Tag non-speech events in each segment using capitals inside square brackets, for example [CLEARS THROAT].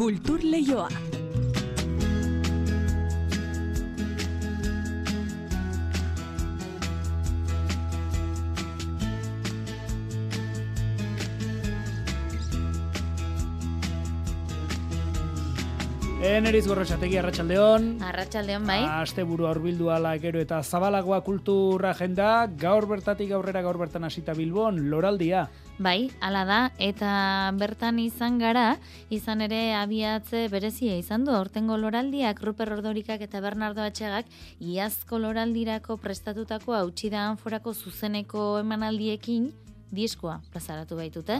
Kultur Leioa. Eneriz gorrotxategi arratsaldeon. Arratsaldeon bai. Aste buru aurbildu ala gero eta zabalagoa kultur agenda, gaur bertatik aurrera gaur bertan hasita Bilbon, loraldia. Bai, hala da, eta bertan izan gara, izan ere abiatze berezia izan du, ortengo loraldiak, Ruper Ordorikak eta Bernardo Atxegak, iazko loraldirako prestatutako hautsi da forako zuzeneko emanaldiekin, diskoa plazaratu baitute.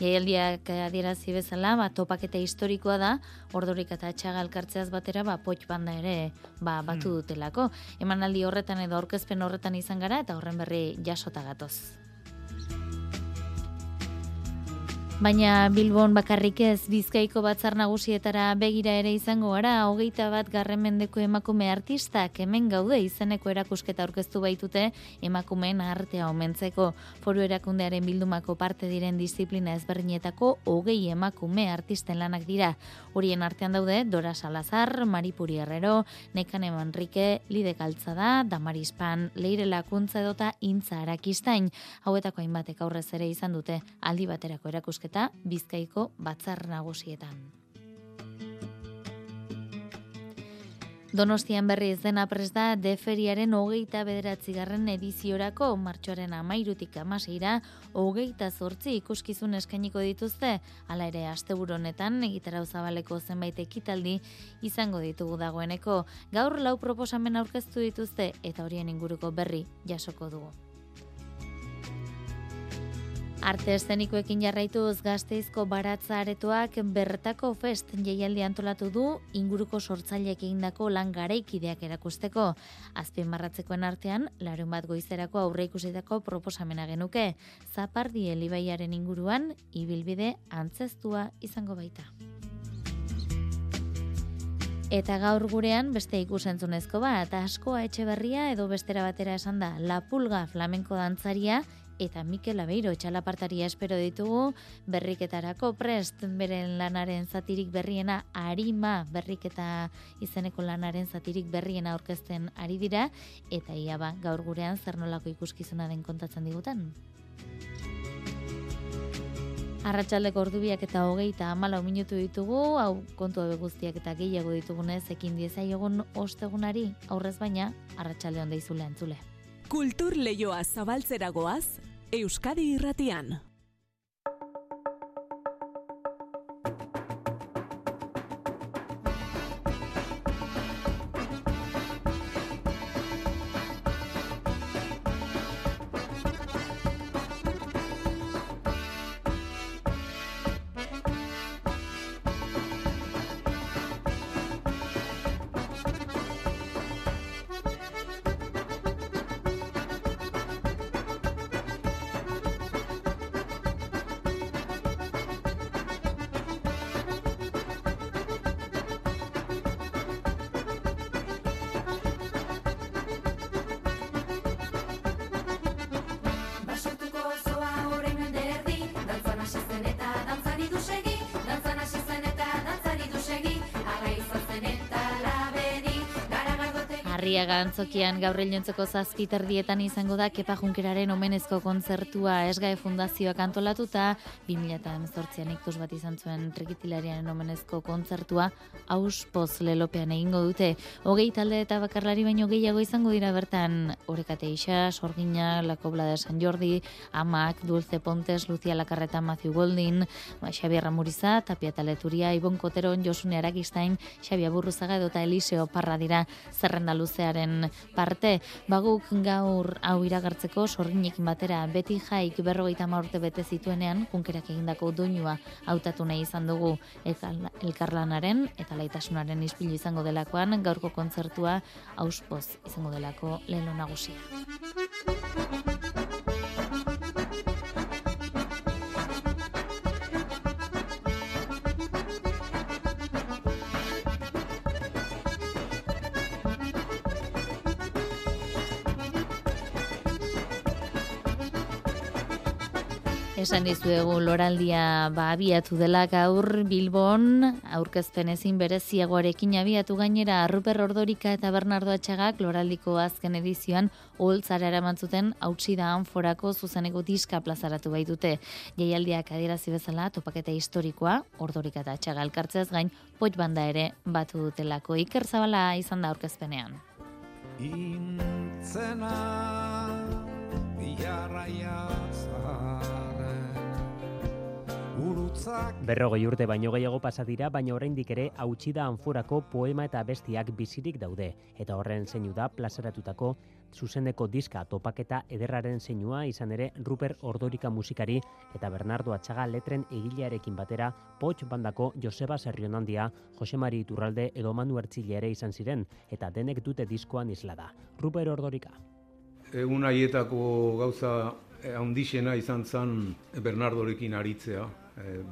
Jaialdiak adierazi bezala, ba, topaketa historikoa da, ordorik eta atxaga elkartzeaz batera, ba, poch banda ere ba, batu Hmm. dutelako. Emanaldi horretan edo aurkezpen horretan izan gara, eta horren berri jasota gatoz. Baina Bilbon bakarrik ez Bizkaiko batzar nagusietara begira ere izango gara, hogeita bat garren mendeko emakume artistak hemen gaude izeneko erakusketa aurkeztu baitute emakumeen artea omentzeko. Foru erakundearen bildumako parte diren disiplina ezberdinetako hogei emakume artisten lanak dira. Horien artean daude Dora Salazar, Maripuri Herrero, Nekane Manrike, Lide Kaltzada, Damaris Pan, Leire Lakuntza edota Intza Arakistain. Hauetako hainbatek aurrez ere izan dute aldi baterako erakusketa Bizkaiko batzar nagusietan. Donostian berriz dena pres da deferiaren hogeita bederatzigarren ediziorako martxoaren amairutik amaseira hogeita zortzi ikuskizun eskainiko dituzte, hala ere asteburu honetan egitarau zabaleko zenbait ekitaldi izango ditugu dagoeneko. Gaur lau proposamen aurkeztu dituzte eta horien inguruko berri jasoko dugu. Arte eszenikoekin jarraituz gazteizko baratza aretoak bertako fest jaialdi antolatu du inguruko sortzaileek egindako lan garaikideak erakusteko. Azpien marratzekoen artean, larun bat goizerako aurre ikusitako proposamena genuke. Zapardi elibaiaren inguruan, ibilbide antzestua izango baita. Eta gaur gurean beste ikusentzunezko bat, askoa etxe berria edo bestera batera esan da, La Pulga flamenko dantzaria eta Mikel Abeiro txalapartaria espero ditugu berriketarako prest beren lanaren zatirik berriena arima berriketa izeneko lanaren zatirik berriena aurkezten ari dira eta ia ba gaur gurean zer nolako ikuskizuna den kontatzen digutan. Arratxaldeko ordubiak eta hogeita amalau minutu ditugu, hau kontu hau guztiak eta gehiago ditugunez ekin diezaiogun ostegunari, aurrez baina, arratsalde onda izule entzule. Kultur Leioa zabaltzeragoaz, Euskadi irratian. Arriaga antzokian gaur iluntzeko zazpi terdietan izango da Kepa Junkeraren omenezko kontzertua. Esgae Fundazioak antolatuta, 2018an iktuz bat izan zuen trikitilariaren omenezko kontzertua auspoz lelopean egingo dute. Hogei talde eta bakarlari baino gehiago izango dira bertan. Orekate Isa, Sorgina, La Cobla de San Jordi, Amak, Dulce Pontes, Lucia Lakarreta, Matthew Goldin, Xabier Ramuriza, Tapia Taleturia, Ibon Koteron, Josune Arakistain, Xabia Burruzaga edota Eliseo Parra dira. Zerrenda luzearen parte. Baguk gaur hau iragartzeko sorginekin batera beti jaik berrogeita hamar urte bete zituenean kunkerak egindako doinua hautatu nahi izan dugu elkar- elkarlanaren eta laitasunaren ispilu izango delakoan gaurko kontzertua auspoz izango delako lelo nagusia. Esan dizuegu loraldia ba, abiatu dela gaur Bilbon, aurkezpen ezin bereziagoarekin abiatu gainera Ruper Ordorika eta Bernardo Atxagak loraldiko azken edizioan holtzara eraman zuten hautsi da anforako zuzeneko diska plazaratu baitute. Jaialdiak adierazi bezala topaketa historikoa, Ordorika eta Atxaga elkartzeaz gain, poit banda ere batu dutelako. Iker Zabala izan da aurkezpenean. Intzena biarraia Berrogei urte baino gehiago pasa dira, baina oraindik ere hautsi da anforako poema eta bestiak bizirik daude. Eta horren zeinu da plazaratutako zuzeneko diska topaketa ederraren zeinua izan ere Ruper Ordorika musikari eta Bernardo Atxaga letren egilearekin batera Poch bandako Joseba Serrionandia, Jose Mari Iturralde edo Manu Ertzile ere izan ziren eta denek dute diskoan isla da. Ruper Ordorika. Egun haietako gauza handixena izan zen Bernardorekin aritzea,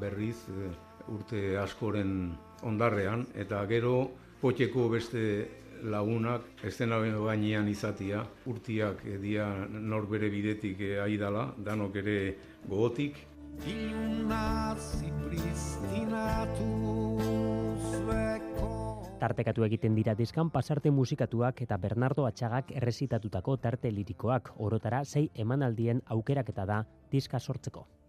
berriz eh, urte askoren ondarrean, eta gero potxeko beste lagunak estena gainean izatia, urtiak eh, dia nor bere bidetik eh, aidala, danok ere gogotik, Iluna zipristinatu zueko Tartekatu egiten dira diskan pasarte musikatuak eta Bernardo Atxagak errezitatutako tarte lirikoak orotara sei emanaldien aukeraketa da diska sortzeko.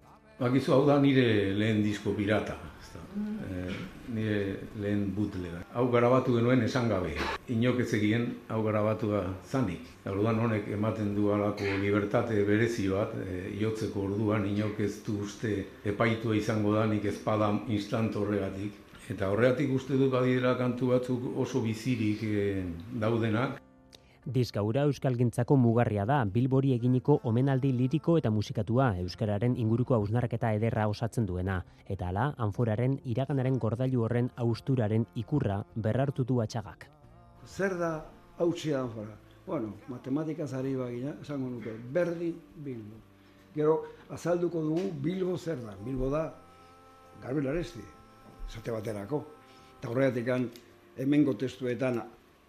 Bakizu, hau da nire lehen disko pirata, ezta. Eh, nire lehen bootlega. Hau garabatu genuen esan gabe. Inok ez egien hau garabatua zanik. Orduan honek ematen du alako libertate berezi bat, eh, jotzeko orduan inok ez du uste epaitua izango da nik ezpada instant horregatik. Eta horregatik uste dut badira kantu batzuk oso bizirik eh, daudenak, Diska hura euskalgintzako mugarria da, Bilbori eginiko omenaldi liriko eta musikatua, euskararen inguruko hausnarketa ederra osatzen duena, eta hala, anforaren iraganaren gordailu horren austuraren ikurra berrartu du atxagak. Zer da hautsia anfora? Bueno, matematikaz ari bagina, esango nuke, berdin Bilbo. Gero, azalduko dugu Bilbo zer da. Bilbo da, Gabriel Aresti, esate baterako. Eta horregatik hemengo testuetan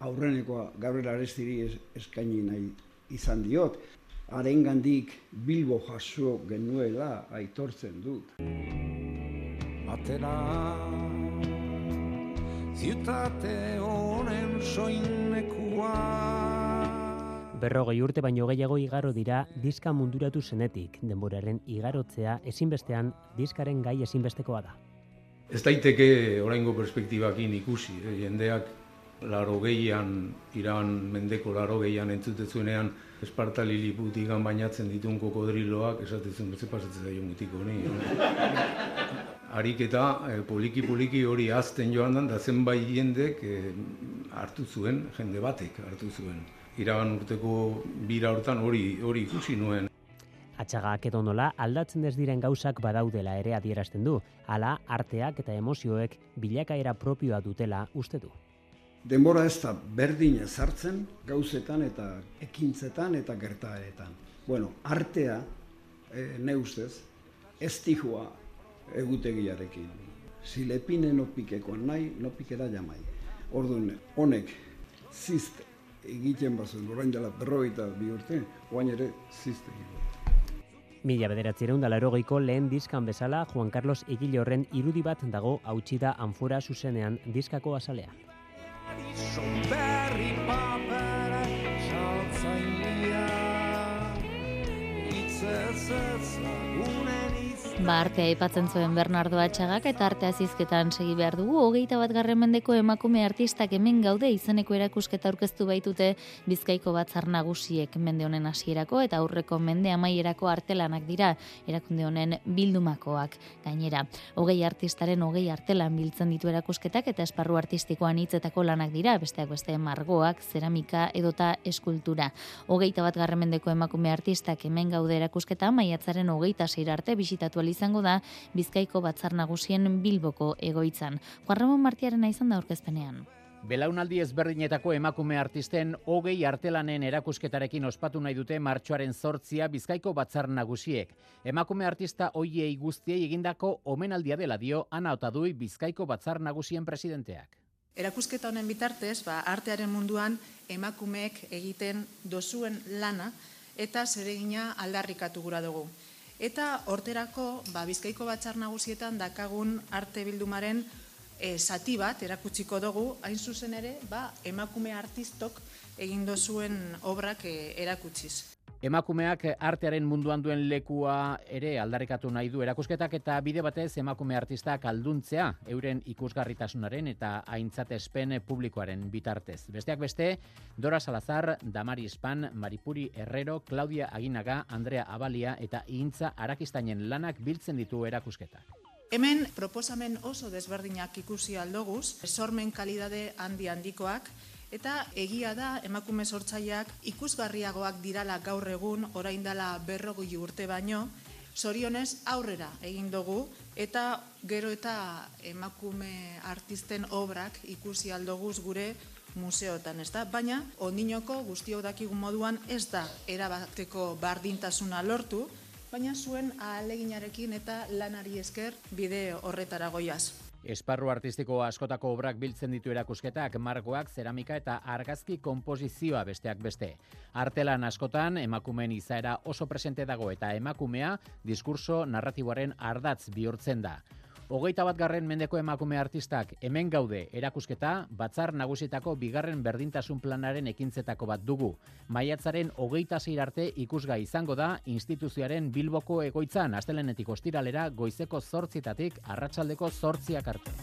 aurrenekoa Gabriel Arestiri es, eskaini nahi izan diot. Harengandik Bilbo jaso genuela aitortzen dut. Atera Ziutate honen soinekua Berrogei urte baino gehiago igaro dira diska munduratu zenetik, denboraren igarotzea ezinbestean diskaren gai ezinbestekoa da. Ez daiteke oraingo perspektibakin ikusi, eh? jendeak laro gehian, iran mendeko laro gehian entzutezuenean Esparta Liliputigan bainatzen ditun kokodriloak, esatezen, ze pasatzen zaio mutiko honi. [LAUGHS] Ariketa eh, poliki-poliki hori azten joan dan, da zenbait jendek eh, hartu zuen, jende batek hartu zuen. Iragan urteko bira hortan hori hori ikusi nuen. Atxagak edo nola aldatzen ez diren gauzak badaudela ere adierazten du, hala arteak eta emozioek bilakaera propioa dutela uste du. Denbora ez da berdin ezartzen gauzetan eta ekintzetan eta gertaeretan. Bueno, artea, e, ne ustez, ez tijua egutegiarekin. Si le pine no pikeko nahi, no pikera jamai. Orduan, honek zist egiten bazuen, orain dela berrogeita bi urte, oain ere zist egiten. Mila bederatzireun da larogeiko lehen diskan bezala Juan Carlos Egile horren irudi bat dago hautsi da anfora zuzenean diskako azalean. Son berri Ba, artea aipatzen zuen Bernardo Atxagak eta artea zizketan segi behar dugu. Hogeita bat garren mendeko emakume artistak hemen gaude izeneko erakusketa aurkeztu baitute Bizkaiko batzar nagusiek mende honen hasierako eta aurreko mende amaierako artelanak dira erakunde honen bildumakoak gainera. Hogei artistaren hogei artelan biltzen ditu erakusketak eta esparru artistikoan hitzetako lanak dira, besteak beste margoak, zeramika edota eskultura. Hogeita bat garren mendeko emakume artistak hemen gaude erakusketa maiatzaren hogeita zeir arte bisitatu izango da Bizkaiko batzar nagusien Bilboko egoitzan. Juan Ramon Martiarena izan da aurkezpenean. Belaunaldi ezberdinetako emakume artisten hogei artelanen erakusketarekin ospatu nahi dute martxoaren zortzia Bizkaiko batzar nagusiek. Emakume artista hoiei guztiei egindako omenaldia dela dio Ana Otadui Bizkaiko batzar nagusien presidenteak. Erakusketa honen bitartez, ba, artearen munduan emakumeek egiten dozuen lana eta zeregina aldarrikatu gura dugu. Eta horterako, ba, Bizkaiko Batzar Nagusietan dakagun arte bildumaren e, zati bat erakutsiko dugu, hain zuzen ere, ba, emakume artistok egin dozuen obrak e, erakutsiz. Emakumeak artearen munduan duen lekua ere aldarrikatu nahi du erakusketak eta bide batez emakume artistak alduntzea euren ikusgarritasunaren eta aintzatespen publikoaren bitartez. Besteak beste, Dora Salazar, Damari Espan, Maripuri Herrero, Claudia Aginaga, Andrea Abalia eta Intza Arakistainen lanak biltzen ditu erakusketak. Hemen proposamen oso desberdinak ikusi aldoguz, sormen kalidade handi handikoak, eta egia da emakume sortzaileak ikusgarriagoak dirala gaur egun orain dela berrogei urte baino, zorionez aurrera egin dugu eta gero eta emakume artisten obrak ikusi aldoguz gure museotan, ez da? Baina, ondinoko guztiok dakigun moduan ez da erabateko bardintasuna lortu, baina zuen ahaleginarekin eta lanari esker bide horretara goiaz. Esparru artistiko askotako obrak biltzen ditu erakusketak, margoak, zeramika eta argazki konposizioa besteak beste. Artelan askotan emakumeen izaera oso presente dago eta emakumea diskurso narratiboaren ardatz bihurtzen da. Hogeita bat garren mendeko emakume artistak hemen gaude erakusketa batzar nagusitako bigarren berdintasun planaren ekintzetako bat dugu. Maiatzaren hogeita zeir arte ikusgai izango da instituzioaren bilboko egoitzan astelenetik ostiralera goizeko zortzitatik arratsaldeko zortziak arte.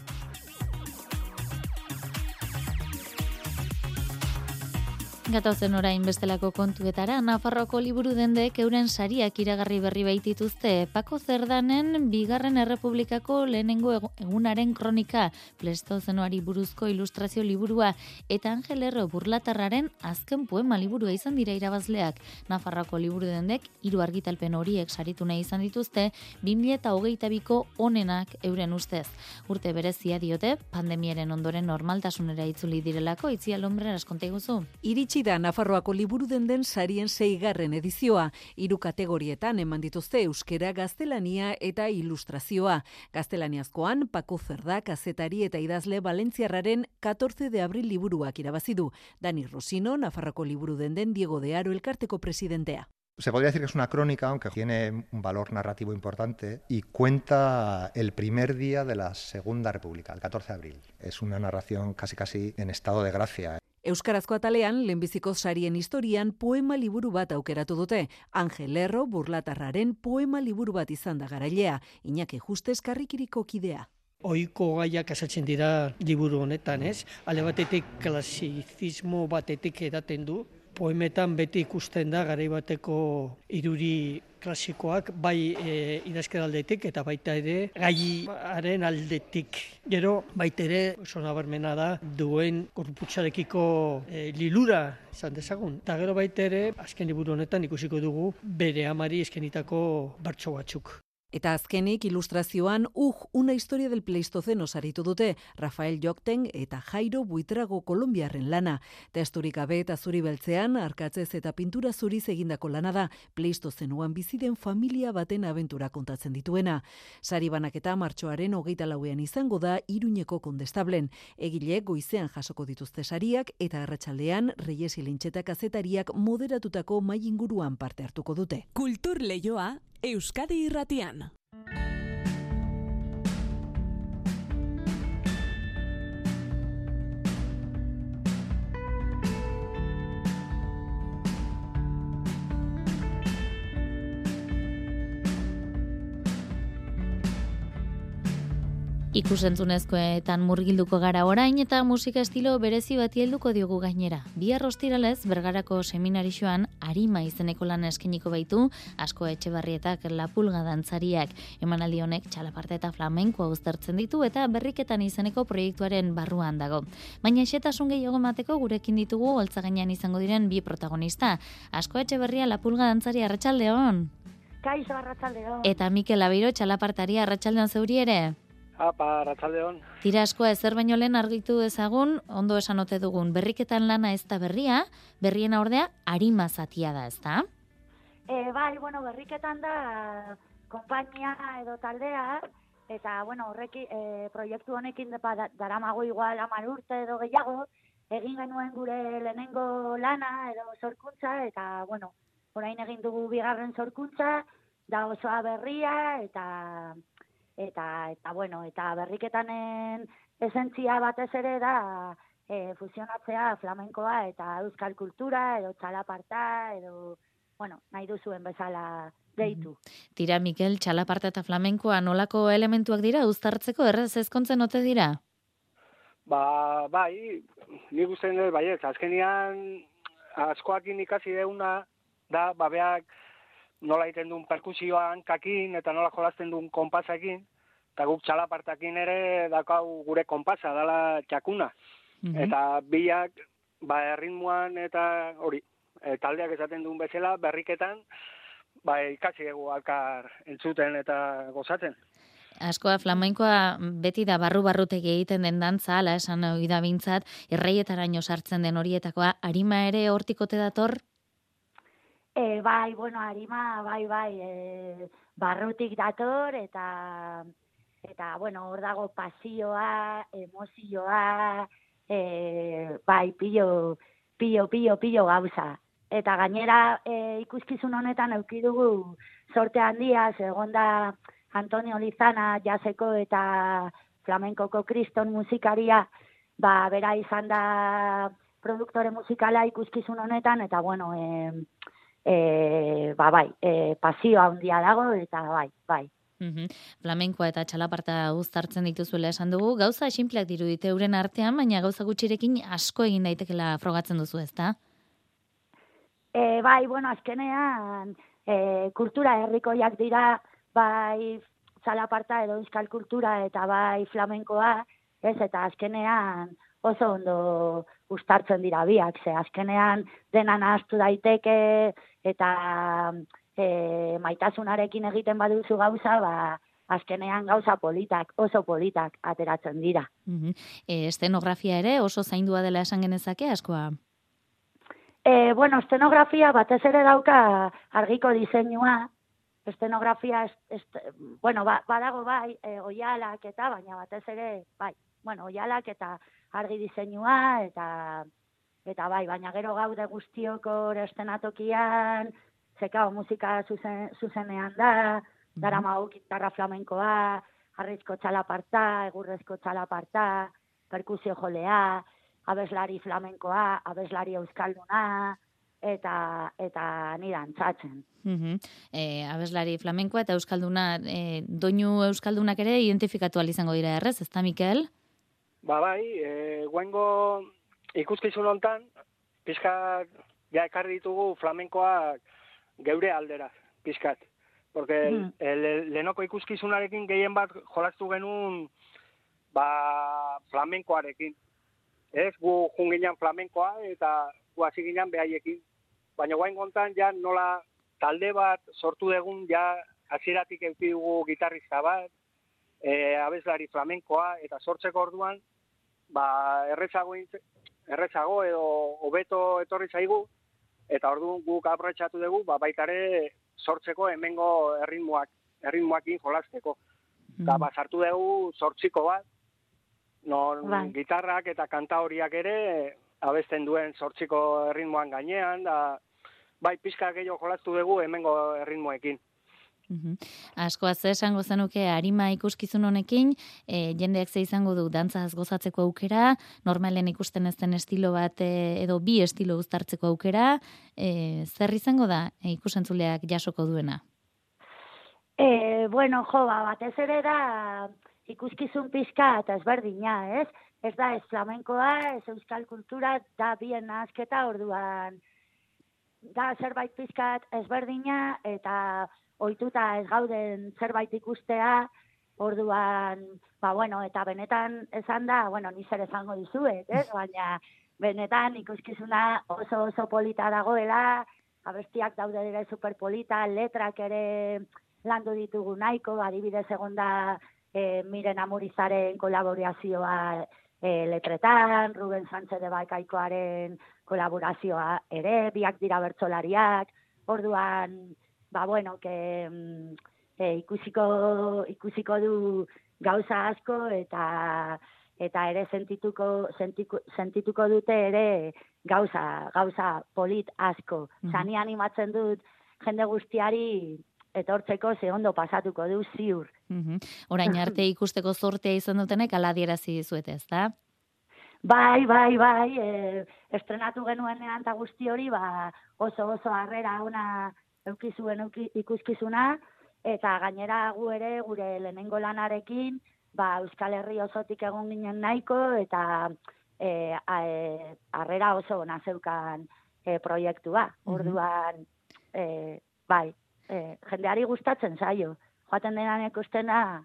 Gatozen orain bestelako kontuetara, Nafarroko liburu dendek euren sariak iragarri berri baitituzte. Pako Zerdanen bigarren errepublikako lehenengo egunaren kronika, plestozenoari buruzko ilustrazio liburua, eta Angel Erro burlatarraren azken poema liburua izan dira irabazleak. Nafarroko liburu dendek, hiru argitalpen horiek saritu nahi izan dituzte, 2000 eta hogeita biko onenak euren ustez. Urte berezia diote, pandemiaren ondoren normaltasunera itzuli direlako, itzia lombren askonte guzu. Iritsi da Nafarroako liburu den den sarien seigarren edizioa. Hiru kategorietan eman dituzte euskera, gaztelania eta ilustrazioa. Gaztelaniazkoan, Paco Zerda, kazetari eta idazle Valentziarraren 14 de abril liburuak irabazi du. Dani Rosino, Nafarroako liburu den den Diego de Aro elkarteko presidentea. Se podría decir que es una crónica, aunque tiene un valor narrativo importante, y cuenta el primer día de la Segunda República, el 14 de abril. Es una narración casi casi en estado de gracia. Euskarazko atalean, lehenbiziko sarien historian poema liburu bat aukeratu dute. Angel Erro, burlatarraren poema liburu bat izan da garailea. Iñaki Justes karrikiriko kidea. Oiko gaiak asaltzen dira liburu honetan, ez? Ale batetik klasizismo batetik edaten du. Poemetan beti ikusten da garai bateko iruri klasikoak bai e, idazkeraldetik eta baita ere gaiaren aldetik. Gero baita ere oso nabarmena da duen korputxarekiko e, lilura izan dezagun. Eta gero baita ere azken liburu honetan ikusiko dugu bere amari eskenitako bertso batzuk. Eta azkenik ilustrazioan uj una historia del Pleistoceno saritu dute Rafael Jokten eta Jairo Buitrago Kolombiarren lana. Testurik gabe eta zuri beltzean arkatzez eta pintura zuriz egindako lana da Pleistozenoan biziden familia baten abentura kontatzen dituena. Sari banaketa martxoaren hogeita lauean izango da Iruñeko kondestablen. Egile goizean jasoko dituzte sariak eta arratsaldean Reyes Ilintxeta kazetariak moderatutako mai inguruan parte hartuko dute. Kultur leioa Euskadi irratian. Ikusentzunezkoetan murgilduko gara orain eta musika estilo berezi bati helduko diogu gainera. Bihar ostiralez bergarako seminarixoan arima izeneko lan eskeniko baitu asko etxebarrietak lapulga dantzariak. Emanaldi honek txalaparte eta flamenkoa uztertzen ditu eta berriketan izeneko proiektuaren barruan dago. Baina xetasun gehiago mateko gurekin ditugu holtzagainan izango diren bi protagonista. Asko etxebarria lapulga dantzari arratsaldeon. Kaixo arratsaldeon. Eta Mikel Abiro txalapartari arratsaldeon zeuri ere. Apa, ratzaldeon. Tira askoa ezer baino lehen argitu dezagun, ondo esan ote dugun, berriketan lana ez da berria, berriena ordea harima zatia da, ez da? E, bai, bueno, berriketan da konpainia edo taldea, eta, bueno, horreki, e, proiektu honekin depa daramago igual amar urte edo gehiago, egin genuen gure lehenengo lana edo sorkuntza, eta, bueno, orain egin dugu bigarren sorkuntza, da osoa berria eta eta eta bueno, eta berriketanen esentzia batez ere da e, fusionatzea flamenkoa eta euskal kultura edo txalaparta edo bueno, nahi duzuen bezala deitu. Tira, Mikel, txalaparta eta flamenkoa nolako elementuak dira uztartzeko errez ezkontzen ote dira? Ba, bai, nik uste dut, bai, ez, azkenian askoakin ikasi deuna da, babeak nola egiten duen perkusioan kakin eta nola jolasten duen konpasakin, eta guk txalapartakin ere dakau gure konpasa, dala txakuna. Eta biak, ba, erritmuan eta hori, e, taldeak esaten duen bezala, berriketan, ba, ikasi dugu alkar entzuten eta gozatzen. Askoa flamenkoa beti da barru-barrutek egiten den dantza, ala esan ohi da bintzat, erreietaraino sartzen den horietakoa, arima ere hortikote dator? E, bai, bueno, harima, bai, bai, e, barrutik dator, eta, eta bueno, hor dago pasioa, emozioa, e, bai, pillo, pillo, pillo, pillo gauza. Eta gainera e, ikuskizun honetan euki dugu sorte handia, segonda Antonio Lizana jaseko eta flamenkoko kriston musikaria, ba, bera izan da produktore musikala ikuskizun honetan, eta bueno, e, e, ba, bai, e, pasioa handia dago, eta bai, bai. Mhm. Flamenkoa eta txalaparta uztartzen dituzuela esan dugu, gauza esinpleak dirudite euren artean, baina gauza gutxirekin asko egin daitekela frogatzen duzu, ezta? E, bai, bueno, azkenean, e, kultura herrikoiak dira, bai, txalaparta edo euskal kultura eta bai flamenkoa, ez, eta azkenean oso ondo ustartzen dira biak, ze azkenean dena nahaztu daiteke eta e, maitasunarekin egiten baduzu gauza, ba, azkenean gauza politak, oso politak ateratzen dira. Mhm. E, estenografia ere oso zaindua dela esan genezake askoa? E, bueno, estenografia batez ere dauka argiko diseinua, estenografia, est, est, bueno, ba, badago bai, e, oialak eta, baina batez ere, bai, bueno, oialak eta argi diseinua, eta, eta bai, baina gero gaude guztioko estenatokian, zekao musika zuzen, zuzenean da, dara mau gitarra flamenkoa, harrizko txalaparta, egurrezko txalaparta, perkusio jolea, abeslari flamenkoa, abeslari euskalduna, eta eta ni dantzatzen. Mhm. E, abeslari flamenkoa eta euskalduna, e, doinu euskaldunak ere identifikatu izango dira errez, ezta Mikel? Ba bai, e, guengo ikuskizun hontan, pizkat ja ekarri ditugu flamenkoak geure aldera, pizkat. Porque Mm. el, el, lehenoko ikuskizunarekin gehien bat jolastu genuen ba, flamenkoarekin. Ez, gu junginan flamenkoa eta gu hasi ginen behaiekin. Baina guain kontan ja nola talde bat sortu dugun ja hasieratik eduki dugu gitarrista bat, e, abeslari flamenkoa eta sortzeko orduan ba errezago errezago edo hobeto etorri zaigu eta orduan guk aprobetxatu dugu ba baita ere sortzeko hemengo erritmoak erritmoakin jolasteko. Eta ba sartu dugu sortziko bat non Bai. gitarrak eta kanta horiak ere abesten duen sortziko erritmoan gainean da bai pizka gehiago jolastu dugu hemengo erritmoekin. Mhm. Askoa ze esango zenuke arima ikuskizun honekin, e, jendeak ze izango du dantzaz gozatzeko aukera, normalen ikusten ez den estilo bat e, edo bi estilo uztartzeko aukera, e, zer izango da e, ikusentzuleak jasoko duena? E, bueno, jo, ba, batez ere da ikuskizun pizka eta ezberdina, ez? Ez da ez flamenkoa, ez euskal kultura, da bien nahazketa orduan. Da zerbait pizkat ezberdina eta ohituta ez gauden zerbait ikustea, orduan, ba bueno, eta benetan esan da, bueno, ni zer esango dizuet, ez? [LAUGHS] Baina benetan ikuskizuna oso oso polita dagoela, abestiak daude ere superpolita, letrak ere landu ditugu nahiko, adibidez egonda e, Miren Amurizaren kolaborazioa e, letretan, Ruben Sánchez de Baikaikoaren kolaborazioa ere, biak dira bertsolariak, orduan, ba bueno, que mm, e, ikusiko, ikusiko du gauza asko eta eta ere sentituko sentiku, sentituko dute ere gauza gauza polit asko. Zani animatzen dut jende guztiari etortzeko ze ondo pasatuko du ziur. Orain arte [CLEARS THROAT] ikusteko zortea izan dutenek ala adierazi dizuete, ezta? Bai, bai, bai, e, estrenatu genuenean eta guzti hori, ba, oso oso harrera ona eukizuen euki, ikuskizuna, eta gainera gu ere gure lehenengo lanarekin, ba, Euskal Herri osotik egon ginen nahiko, eta e, a- e, harrera oso ona zeukan e, proiektua. Mhm. Orduan, e, bai, e, jendeari gustatzen zaio. Joaten denan ikustena,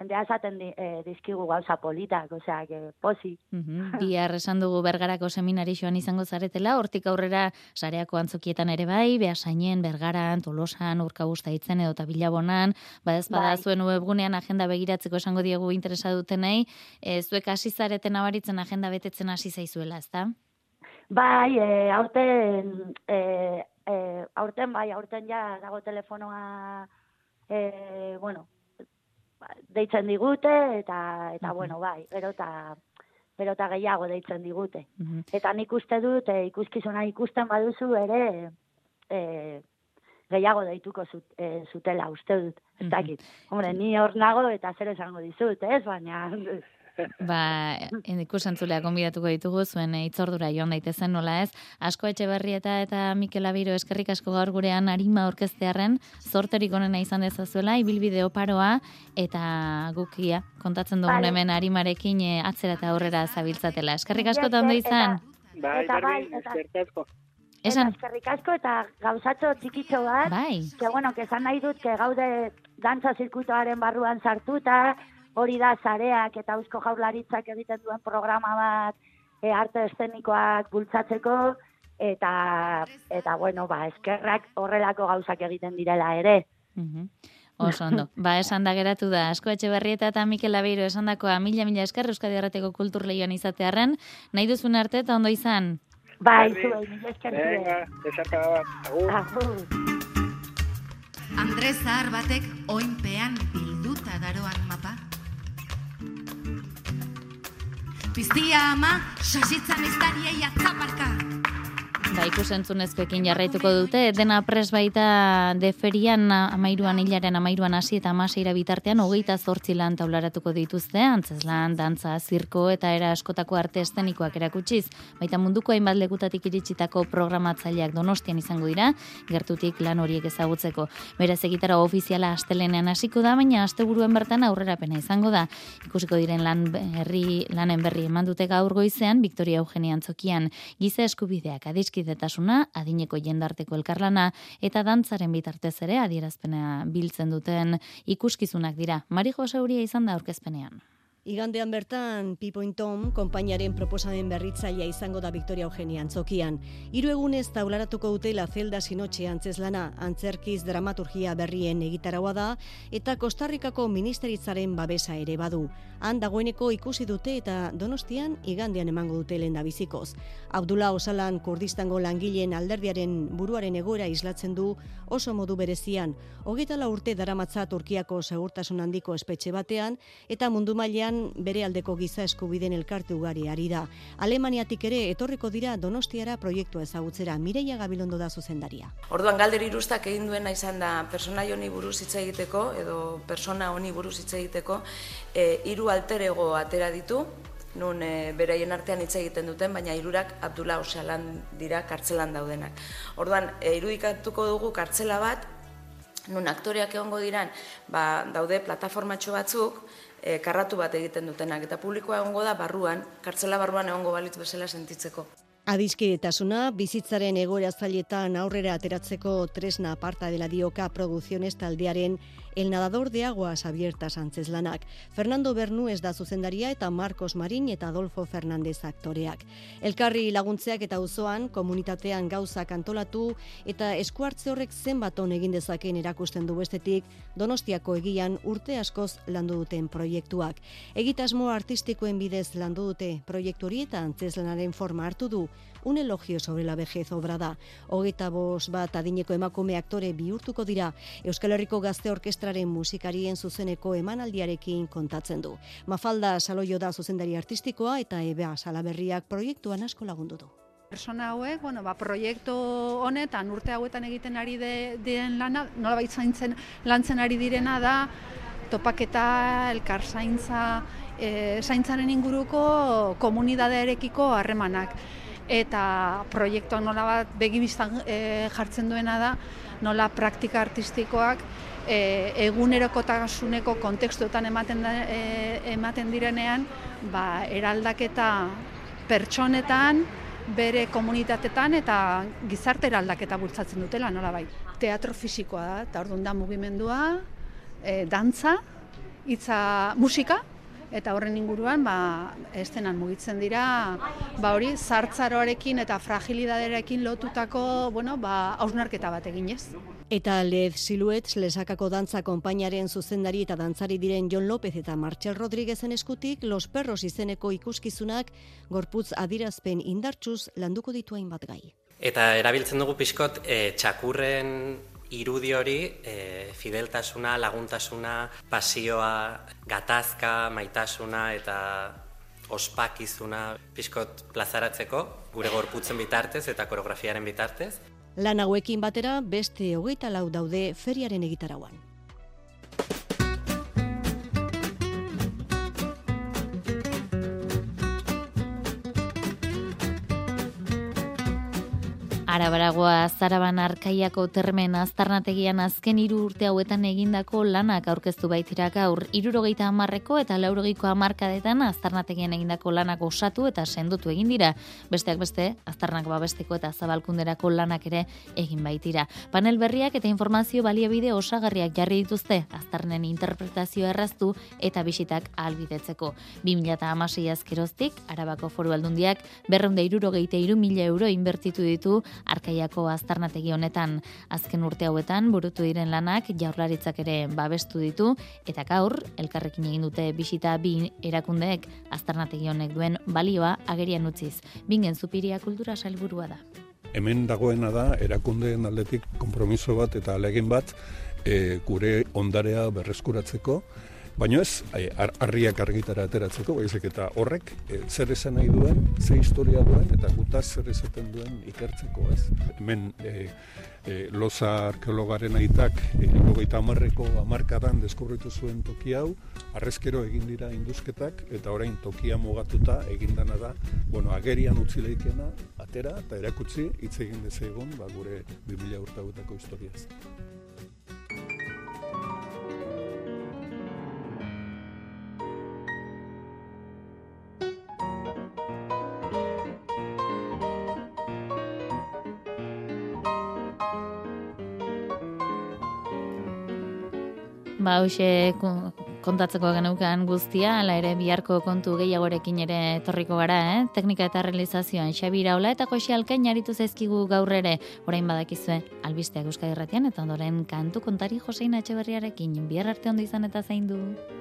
jendea esaten di, e, dizkigu gauza politak, osea, que posi. [LAUGHS] Bihar esan dugu bergarako seminarixoan izango zaretela, hortik aurrera sareako antzokietan ere bai, behasainen, bergaran, tolosan, urkabusta itzen edo bilabonan, badez bada Bai. zuen webgunean agenda begiratzeko esango diegu interesa dutenei, e, zuek hasi zareten abaritzen agenda betetzen hasi zaizuela, ezta? Bai, e, aurten, e, e, aurten bai, aurten ja dago telefonoa, e, bueno, deitzen digute, eta, eta bueno, bai, gero eta, gero eta gehiago deitzen digute. Mhm. Eta nik uste dut, e, ikuskizuna ikusten baduzu ere, e, gehiago deituko zut, e, zutela, uste dut, ez dakit. Hombre, ni hor nago eta zer esango dizut, ez? Baina, Ba, [LAUGHS] ikusentzulea konbidatuko ditugu zuen eh, itzordura joan daitezen nola ez. Asko Etxeberrieta eta Mikel Abiro eskerrik asko gaur gurean arima orkestearren zorterik onena izan dezazuela ibilbide oparoa eta gukia kontatzen dugun Vale. hemen arimarekin eh, atzera eta aurrera zabiltzatela. Eskerrik asko eta ondo izan. Bai, Eta bai, eta- eskerrik. Esan. Eta eskerrik asko eta gauzatxo txikitxo bat. Bai. Que bueno, que esan nahi dut, que gaude dantza zirkuitoaren barruan sartuta, hori da zareak eta eusko jaurlaritzak egiten duen programa bat e, arte eszenikoak bultzatzeko, eta, eta bueno, ba, eskerrak horrelako gauzak egiten direla ere. Mhm. Oso ondo. [LAUGHS] Ba, esan da geratu da. Asko Etxeberrieta eta Mikel Abeiro esandakoa mila mila esker Euskadi Arrateko kultur lehioan izatearren. Nahi duzun arte eta ondo izan. Bai, zuei, mila esker Venga, besarka bat. Agur. Agur. Andres zahar batek oinpean bilduta daroan Piztia ama, sasitzan iztariei atzaparka. Ba, ikusentzunezkoekin jarraituko dute, dena pres baita deferian amairuan hilaren amairuan hasi eta amaseira bitartean hogeita zortzi lan taularatuko dituzte, antzeslan, dantza, zirko eta era askotako arte estenikoak erakutsiz, baita munduko hainbat lekutatik iritsitako programatzaileak donostian izango dira, gertutik lan horiek ezagutzeko. Beraz egitara ofiziala astelenean hasiko da, baina asteburuen bertan aurrerapena izango da. Ikusiko diren lan berri, lanen berri eman dute gaur goizean, Victoria Eugenia Antzokian, giza eskubideak, adiskidetasuna, adineko jendarteko elkarlana, eta dantzaren bitartez ere adierazpena biltzen duten ikuskizunak dira. Mari Jose Uria izan da aurkezpenean. Igandean bertan, Pipoin Tom, konpainaren proposamen berritzailea izango da Victoria Eugenia Antzokian. Hiru egunez taularatuko dute La Zelda Sinotxe antzeslana, antzerkiz dramaturgia berrien egitaraua da, eta Kostarrikako ministeritzaren babesa ere badu. Han dagoeneko ikusi dute eta donostian igandean emango dute lehen bizikoz. Abdullah Osalan Kurdistango langileen alderdiaren buruaren egoera islatzen du oso modu berezian. Hogeita la urte daramatza Turkiako segurtasun handiko espetxe batean, eta mundu mailean bere aldeko giza eskubiden elkarte ugari ari da. Alemaniatik ere etorriko dira Donostiara proiektua ezagutzera. Mireia Gabilondo da zuzendaria. Orduan galder irustak egin duena izan da personai honi buruz hitz egiteko edo persona honi buruz hitz egiteko e, hiru alter ego atera ditu nun e, beraien artean hitz egiten duten, baina hirurak Abdullah Osalan dira kartzelan daudenak. Orduan, e, irudikatuko dugu kartzela bat, nun aktoreak egongo diran, ba, daude plataformatxo batzuk, e, karratu bat egiten dutenak, eta publikoa egongo da barruan, kartzela barruan egongo balitz bezala sentitzeko. Adiskidetasuna, bizitzaren egoera zailetan aurrera ateratzeko tresna aparta dela dioka produkziones taldearen El nadador de aguas abiertas antzeslanak. Fernando Bernu ez da zuzendaria eta Marcos Marin eta Adolfo Fernandez aktoreak. Elkarri laguntzeak eta auzoan komunitatean gauzak antolatu eta eskuartze horrek zenbat on egin dezakeen erakusten du bestetik Donostiako egian urte askoz landu duten proiektuak. Egitasmo artistikoen bidez landu dute proiektu hori eta antzeslanaren forma hartu du un elogio sobre la vejez obra da. Hogeita bos bat adineko emakume aktore bihurtuko dira Euskal Herriko Gazte Orkestraren musikarien zuzeneko emanaldiarekin kontatzen du. Mafalda Saloio da zuzendari artistikoa eta Ebea Salaberriak proiektuan asko lagundu du. Persona hauek, bueno, ba, proiektu honetan urte hauetan egiten ari de, diren lana, nolabait zaintzen lantzen ari direna da topaketa, elkar zaintza, e, zaintzaren inguruko komunidadearekiko harremanak. Eta proiektuak nola bat begibistan e, jartzen duena da, nola praktika artistikoak e, egunerokotasuneko kontekstuetan ematen, da, e, ematen direnean, ba, eraldaketa pertsonetan, bere komunitatetan eta gizarte eraldaketa bultzatzen dutela nola bai. Teatro fisikoa da, eta orduan da mugimendua, e, dantza, hitza musika, eta horren inguruan ba, estenan mugitzen dira ba hori zartzaroarekin eta fragilidadearekin lotutako bueno, ba, hausnarketa bat eginez. Eta Lez Siluets lesakako dantza konpainaren zuzendari eta dantzari diren Jon López eta Martxel Rodríguezen eskutik Los Perros izeneko ikuskizunak gorputz adirazpen indartsuz landuko ditu hainbat gai. Eta erabiltzen dugu pixkot e, txakurren irudi hori e, fideltasuna, laguntasuna, pasioa, gatazka, maitasuna eta ospakizuna pixkot plazaratzeko, gure gorputzen bitartez eta koreografiaren bitartez. Lan hauekin batera beste hogeita lau daude feriaren egitarauan. Arabaragoa Zaraban Arkaiako termen aztarnategian azken hiru urte hauetan egindako lanak aurkeztu baitira gaur. Irurogeita hamarreko eta laurogeiko hamarkadetan aztarnategian egindako lanak osatu eta sendotu egin dira. Besteak beste, aztarnak babesteko eta zabalkunderako lanak ere egin baitira. Panel berriak eta informazio baliabide osagarriak jarri dituzte aztarnen interpretazio erraztu eta bisitak albidetzeko. 2006 azkeroztik, Arabako foru aldundiak berreunde irurogeite iru mila euro inbertitu ditu Arkaiako aztarnategi honetan azken urte hauetan burutu diren lanak jaurlaritzak ere babestu ditu eta gaur elkarrekin egin dute bisita bi erakundeek aztarnategi honek duen balioa agerian utziz. Bingen zupiria kultura salburua da. Hemen dagoena da erakundeen aldetik konpromiso bat eta alegin bat e, gure ondarea berreskuratzeko Baina ez, harriak argitara ateratzeko, baizik eta horrek e, zer esan nahi duen, ze historia duen, eta gutaz zer esaten duen ikertzeko, ez? Hemen, e, e, loza arkeologaren aitak, e, amarreko amarkadan deskubritu zuen toki hau, arrezkero egin dira induzketak, eta orain tokia mugatuta egindana da, bueno, agerian utzi leikena, atera, eta erakutsi, hitz egin dezegon, ba, gure 2000 urtagutako historiaz. Hoxe kontatzeko geneukan guztia, ala ere biharko kontu gehiagorekin ere etorriko gara, eh? Teknika eta realizazioan Xabi Iraola eta Koxi Alkain aritu zaizkigu gaur ere, orain badakizue, albisteak Euskadi Ratian eta ondoren kantu kontari Josein Etxeberriarekin bihar arte ondo izan eta zaindu. du.